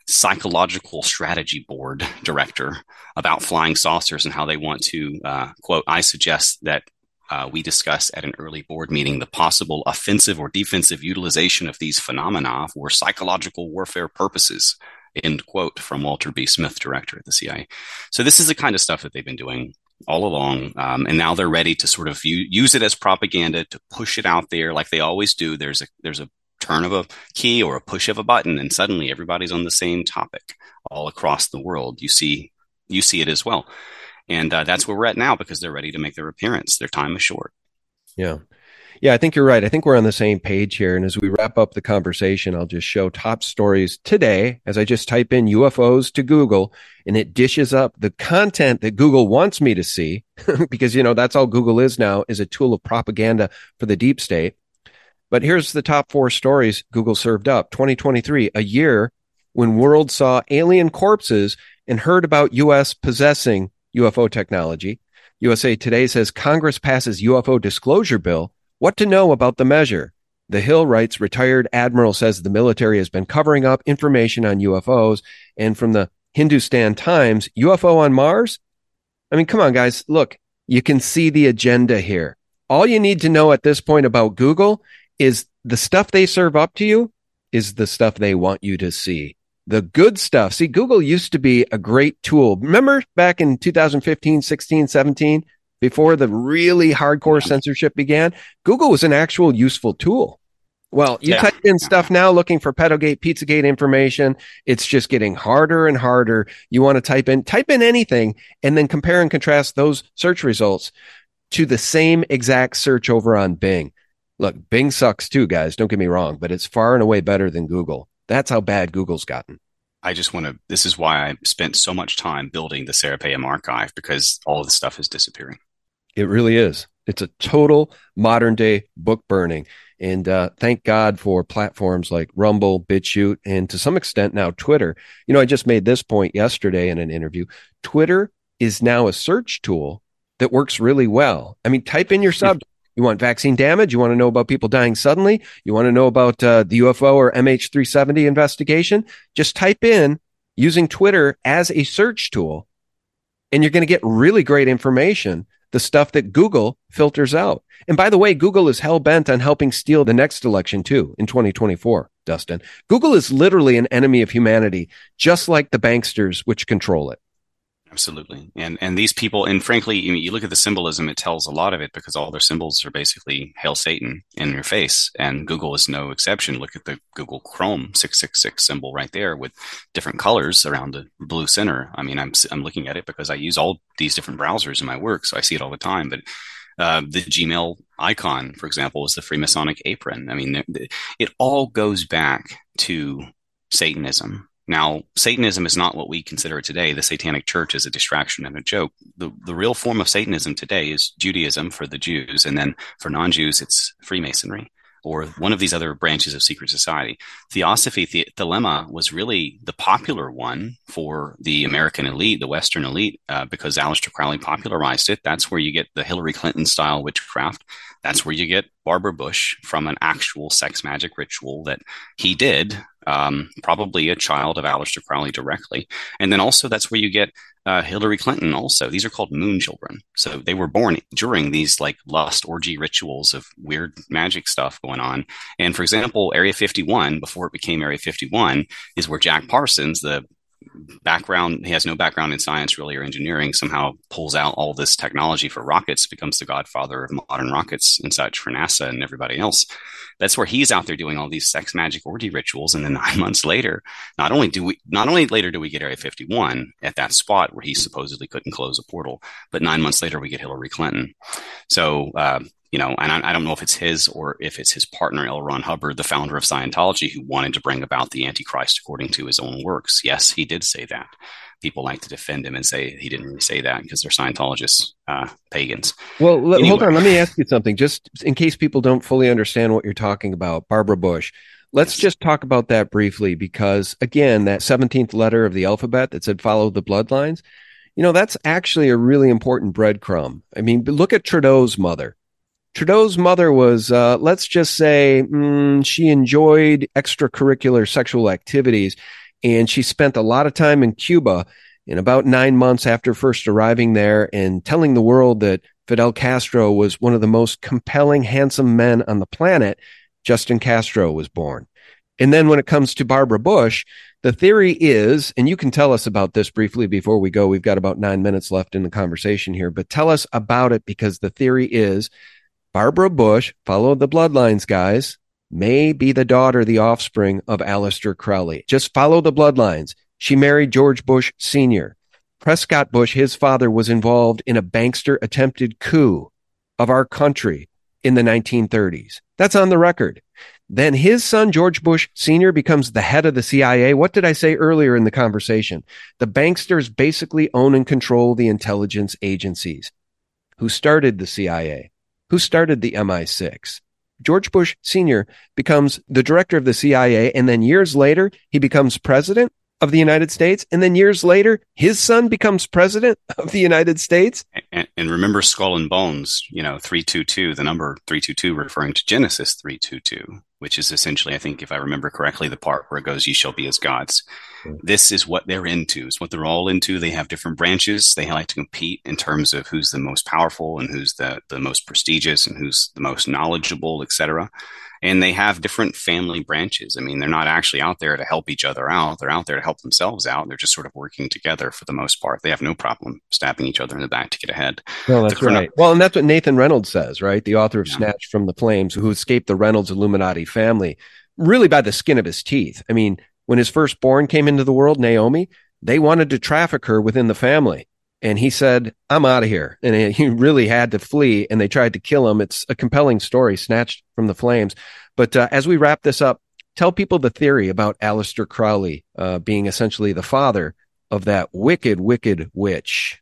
psychological strategy board director about flying saucers and how they want to uh, quote i suggest that uh, we discuss at an early board meeting the possible offensive or defensive utilization of these phenomena for psychological warfare purposes. End quote from Walter B. Smith, director at the CIA. So this is the kind of stuff that they've been doing all along, um, and now they're ready to sort of view, use it as propaganda to push it out there, like they always do. There's a there's a turn of a key or a push of a button, and suddenly everybody's on the same topic all across the world. You see you see it as well. And uh, that's where we're at now because they're ready to make their appearance. Their time is short. Yeah. Yeah, I think you're right. I think we're on the same page here. And as we wrap up the conversation, I'll just show top stories today as I just type in UFOs to Google and it dishes up the content that Google wants me to see because, you know, that's all Google is now is a tool of propaganda for the deep state. But here's the top four stories Google served up 2023, a year when world saw alien corpses and heard about U.S. possessing UFO technology. USA Today says Congress passes UFO disclosure bill. What to know about the measure? The Hill writes retired admiral says the military has been covering up information on UFOs. And from the Hindustan Times, UFO on Mars? I mean, come on, guys. Look, you can see the agenda here. All you need to know at this point about Google is the stuff they serve up to you is the stuff they want you to see the good stuff. See, Google used to be a great tool. Remember back in 2015, 16, 17, before the really hardcore censorship began? Google was an actual useful tool. Well, you yeah. type in stuff now looking for Pedogate, Pizzagate information. It's just getting harder and harder. You want to type in, type in anything and then compare and contrast those search results to the same exact search over on Bing. Look, Bing sucks too, guys. Don't get me wrong, but it's far and away better than Google. That's how bad Google's gotten. I just want to. This is why I spent so much time building the Serapeum archive because all of the stuff is disappearing. It really is. It's a total modern day book burning. And uh, thank God for platforms like Rumble, BitChute, and to some extent now Twitter. You know, I just made this point yesterday in an interview. Twitter is now a search tool that works really well. I mean, type in your subject. You want vaccine damage? You want to know about people dying suddenly? You want to know about uh, the UFO or MH370 investigation? Just type in using Twitter as a search tool, and you're going to get really great information. The stuff that Google filters out. And by the way, Google is hell bent on helping steal the next election too in 2024, Dustin. Google is literally an enemy of humanity, just like the banksters which control it. Absolutely, and and these people, and frankly, you look at the symbolism; it tells a lot of it because all their symbols are basically "Hail Satan" in your face, and Google is no exception. Look at the Google Chrome six six six symbol right there with different colors around the blue center. I mean, I'm I'm looking at it because I use all these different browsers in my work, so I see it all the time. But uh, the Gmail icon, for example, is the Freemasonic apron. I mean, it all goes back to Satanism now, Satanism is not what we consider it today. The Satanic Church is a distraction and a joke. The, the real form of Satanism today is Judaism for the Jews, and then for non Jews, it's Freemasonry or one of these other branches of secret society. Theosophy the- Thelema was really the popular one for the American elite, the Western elite, uh, because Aleister Crowley popularized it. That's where you get the Hillary Clinton style witchcraft. That's where you get Barbara Bush from an actual sex magic ritual that he did um, probably a child of Aleister Crowley directly. And then also that's where you get uh, Hillary Clinton also. These are called moon children. So they were born during these like lust orgy rituals of weird magic stuff going on. And for example, Area 51, before it became Area 51, is where Jack Parsons, the background he has no background in science really or engineering somehow pulls out all this technology for rockets becomes the godfather of modern rockets and such for nasa and everybody else that's where he's out there doing all these sex magic orgy rituals and then nine months later not only do we not only later do we get area 51 at that spot where he supposedly couldn't close a portal but nine months later we get hillary clinton so uh, you know, and I, I, don't know if it's his or if it's his partner, L. Ron Hubbard, the founder of Scientology, who wanted to bring about the Antichrist according to his own works. Yes, he did say that. People like to defend him and say he didn't really say that because they're Scientologists, uh, pagans. Well, anyway. hold on. Let me ask you something, just in case people don't fully understand what you're talking about. Barbara Bush. Let's just talk about that briefly because, again, that 17th letter of the alphabet that said follow the bloodlines, you know, that's actually a really important breadcrumb. I mean, look at Trudeau's mother. Trudeau's mother was, uh, let's just say, mm, she enjoyed extracurricular sexual activities, and she spent a lot of time in Cuba. In about nine months after first arriving there and telling the world that Fidel Castro was one of the most compelling, handsome men on the planet, Justin Castro was born. And then when it comes to Barbara Bush, the theory is, and you can tell us about this briefly before we go. We've got about nine minutes left in the conversation here, but tell us about it because the theory is Barbara Bush, follow the bloodlines, guys, may be the daughter, the offspring of Aleister Crowley. Just follow the bloodlines. She married George Bush Sr. Prescott Bush, his father, was involved in a bankster attempted coup of our country in the 1930s. That's on the record. Then his son, George Bush Sr., becomes the head of the CIA. What did I say earlier in the conversation? The banksters basically own and control the intelligence agencies. Who started the CIA? who started the MI6. George Bush Sr. becomes the director of the CIA, and then years later, he becomes president of the United States. And then years later, his son becomes president of the United States. And, and, remember Skull and Bones, you know, 322, the number 322 referring to Genesis 322, which is essentially, I think, if I remember correctly, the part where it goes, Ye shall be as gods. This is what they're into. It's what they're all into. They have different branches. They like to compete in terms of who's the most powerful and who's the, the most prestigious and who's the most knowledgeable, etc. And they have different family branches. I mean, they're not actually out there to help each other out. They're out there to help themselves out. They're just sort of working together for the most part. They have no problem stabbing each other in the back to get ahead. No, that's right. Well, and that's what Nathan Reynolds says, right? The author of yeah. Snatched from the Flames, who escaped the Reynolds Illuminati family really by the skin of his teeth. I mean, when his firstborn came into the world, Naomi, they wanted to traffic her within the family. And he said, I'm out of here. And he really had to flee and they tried to kill him. It's a compelling story snatched from the flames. But uh, as we wrap this up, tell people the theory about Aleister Crowley uh, being essentially the father of that wicked, wicked witch.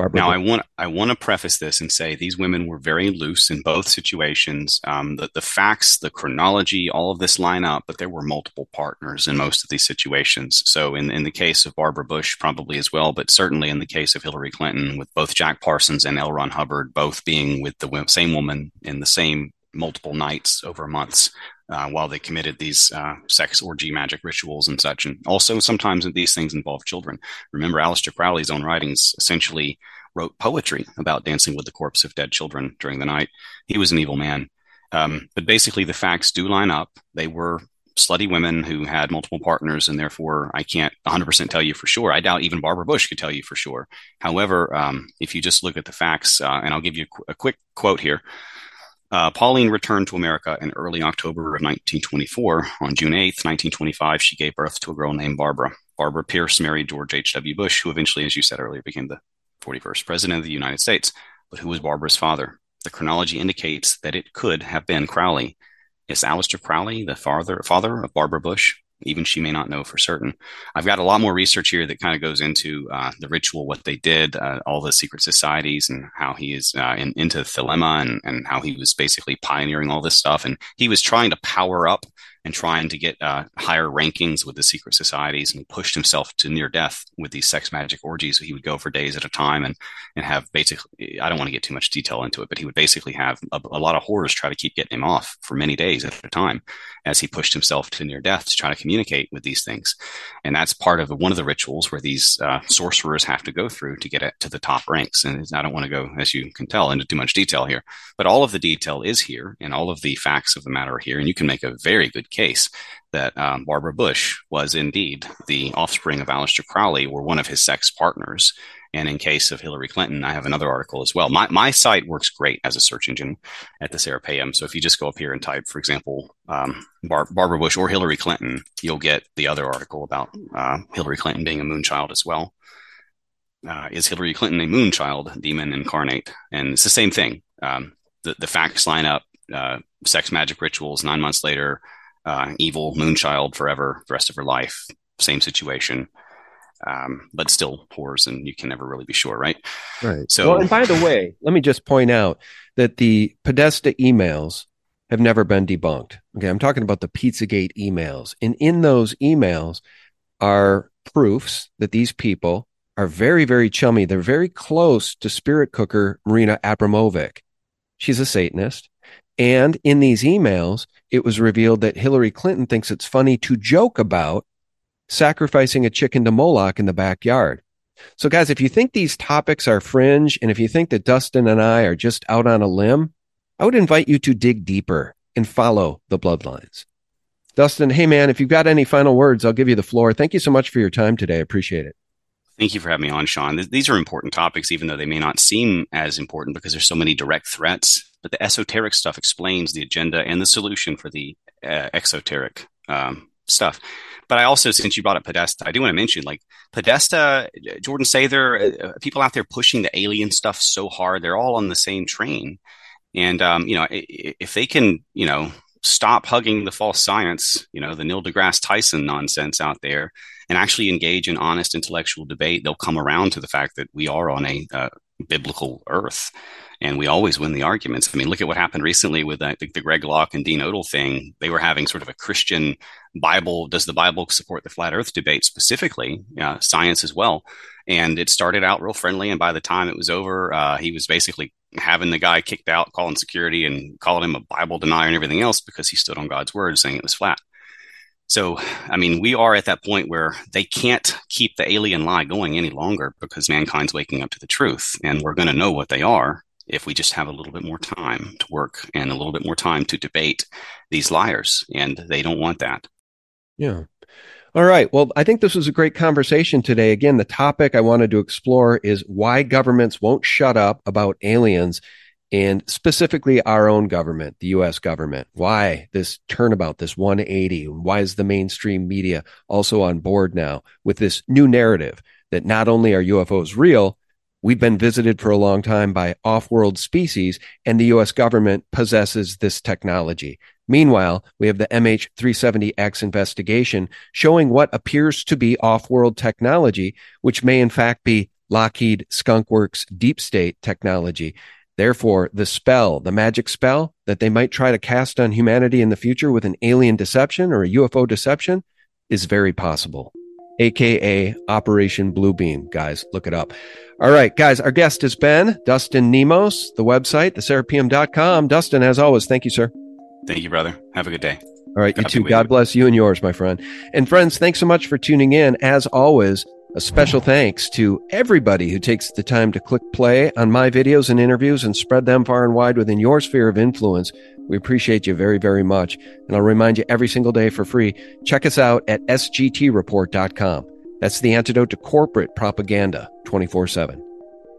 Barbara now, I want I want to preface this and say these women were very loose in both situations. Um, the the facts, the chronology, all of this line up, but there were multiple partners in most of these situations. So, in in the case of Barbara Bush, probably as well, but certainly in the case of Hillary Clinton, with both Jack Parsons and L. Ron Hubbard both being with the same woman in the same multiple nights over months uh, while they committed these uh, sex orgy magic rituals and such. And also, sometimes these things involve children. Remember, Aleister Crowley's own writings essentially wrote poetry about dancing with the corpse of dead children during the night. He was an evil man. Um, but basically, the facts do line up. They were slutty women who had multiple partners, and therefore I can't 100% tell you for sure. I doubt even Barbara Bush could tell you for sure. However, um, if you just look at the facts, uh, and I'll give you a, qu- a quick quote here. Uh, Pauline returned to America in early October of 1924. On June 8th, 1925, she gave birth to a girl named Barbara. Barbara Pierce married George H.W. Bush, who eventually, as you said earlier, became the 41st President of the United States. But who was Barbara's father? The chronology indicates that it could have been Crowley. Is Aleister Crowley the father, father of Barbara Bush? Even she may not know for certain. I've got a lot more research here that kind of goes into uh, the ritual, what they did, uh, all the secret societies, and how he is uh, in, into Thelema and, and how he was basically pioneering all this stuff. And he was trying to power up and trying to get uh, higher rankings with the secret societies and pushed himself to near death with these sex magic orgies. He would go for days at a time and, and have basically, I don't want to get too much detail into it, but he would basically have a, a lot of horrors try to keep getting him off for many days at a time as he pushed himself to near death to try to communicate with these things. And that's part of one of the rituals where these uh, sorcerers have to go through to get it to the top ranks. And I don't want to go, as you can tell, into too much detail here, but all of the detail is here and all of the facts of the matter are here. And you can make a very good case that um, Barbara Bush was indeed the offspring of Aleister Crowley or one of his sex partners. And in case of Hillary Clinton, I have another article as well. My, my site works great as a search engine at the Serapeum. So if you just go up here and type, for example, um, Bar- Barbara Bush or Hillary Clinton, you'll get the other article about uh, Hillary Clinton being a moonchild as well. Uh, is Hillary Clinton a moonchild, demon incarnate? And it's the same thing. Um, the, the facts line up. Uh, sex magic rituals. Nine months later, uh, evil moonchild forever, the rest of her life. Same situation, um, but still horrors, and you can never really be sure, right? Right. So, well, and by the way, let me just point out that the Podesta emails have never been debunked. Okay, I'm talking about the Pizzagate emails, and in those emails are proofs that these people are very, very chummy. They're very close to spirit cooker Marina Abramovic. She's a Satanist. And in these emails, it was revealed that Hillary Clinton thinks it's funny to joke about sacrificing a chicken to Moloch in the backyard. So, guys, if you think these topics are fringe and if you think that Dustin and I are just out on a limb, I would invite you to dig deeper and follow the bloodlines. Dustin, hey man, if you've got any final words, I'll give you the floor. Thank you so much for your time today. I appreciate it. Thank you for having me on, Sean. These are important topics, even though they may not seem as important because there's so many direct threats but the esoteric stuff explains the agenda and the solution for the uh, exoteric um, stuff. But I also, since you brought up Podesta, I do want to mention like Podesta, Jordan Sather, uh, people out there pushing the alien stuff so hard, they're all on the same train. And, um, you know, if they can, you know, stop hugging the false science, you know, the Neil deGrasse Tyson nonsense out there and actually engage in honest intellectual debate, they'll come around to the fact that we are on a uh, biblical earth and we always win the arguments. I mean, look at what happened recently with uh, the, Greg Locke and Dean Odle thing. They were having sort of a Christian Bible. Does the Bible support the flat Earth debate specifically? Uh, science as well. And it started out real friendly, and by the time it was over, uh, he was basically having the guy kicked out, calling security, and calling him a Bible denier and everything else because he stood on God's word, saying it was flat. So, I mean, we are at that point where they can't keep the alien lie going any longer because mankind's waking up to the truth, and we're going to know what they are if we just have a little bit more time to work and a little bit more time to debate these liars. And they don't want that. Yeah. All right. Well, I think this was a great conversation today. Again, the topic I wanted to explore is why governments won't shut up about aliens and specifically our own government, the US government. Why this turnabout, this 180? Why is the mainstream media also on board now with this new narrative that not only are UFOs real, We've been visited for a long time by off world species, and the US government possesses this technology. Meanwhile, we have the MH370X investigation showing what appears to be off world technology, which may in fact be Lockheed Skunkworks deep state technology. Therefore, the spell, the magic spell that they might try to cast on humanity in the future with an alien deception or a UFO deception is very possible aka Operation Bluebeam. Guys, look it up. All right, guys, our guest has been Dustin Nemos, the website, theserapeum.com. Dustin, as always, thank you, sir. Thank you, brother. Have a good day. All right, you too. God bless you and yours, my friend. And friends, thanks so much for tuning in. As always, A special thanks to everybody who takes the time to click play on my videos and interviews and spread them far and wide within your sphere of influence. We appreciate you very, very much. And I'll remind you every single day for free. Check us out at sgtreport.com. That's the antidote to corporate propaganda 24 7.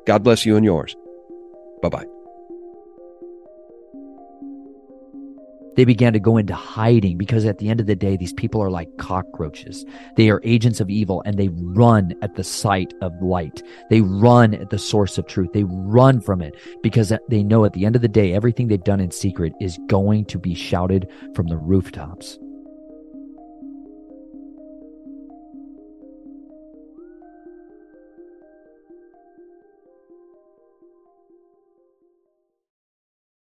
God bless you and yours. Bye bye. They began to go into hiding because at the end of the day, these people are like cockroaches. They are agents of evil and they run at the sight of light. They run at the source of truth. They run from it because they know at the end of the day, everything they've done in secret is going to be shouted from the rooftops.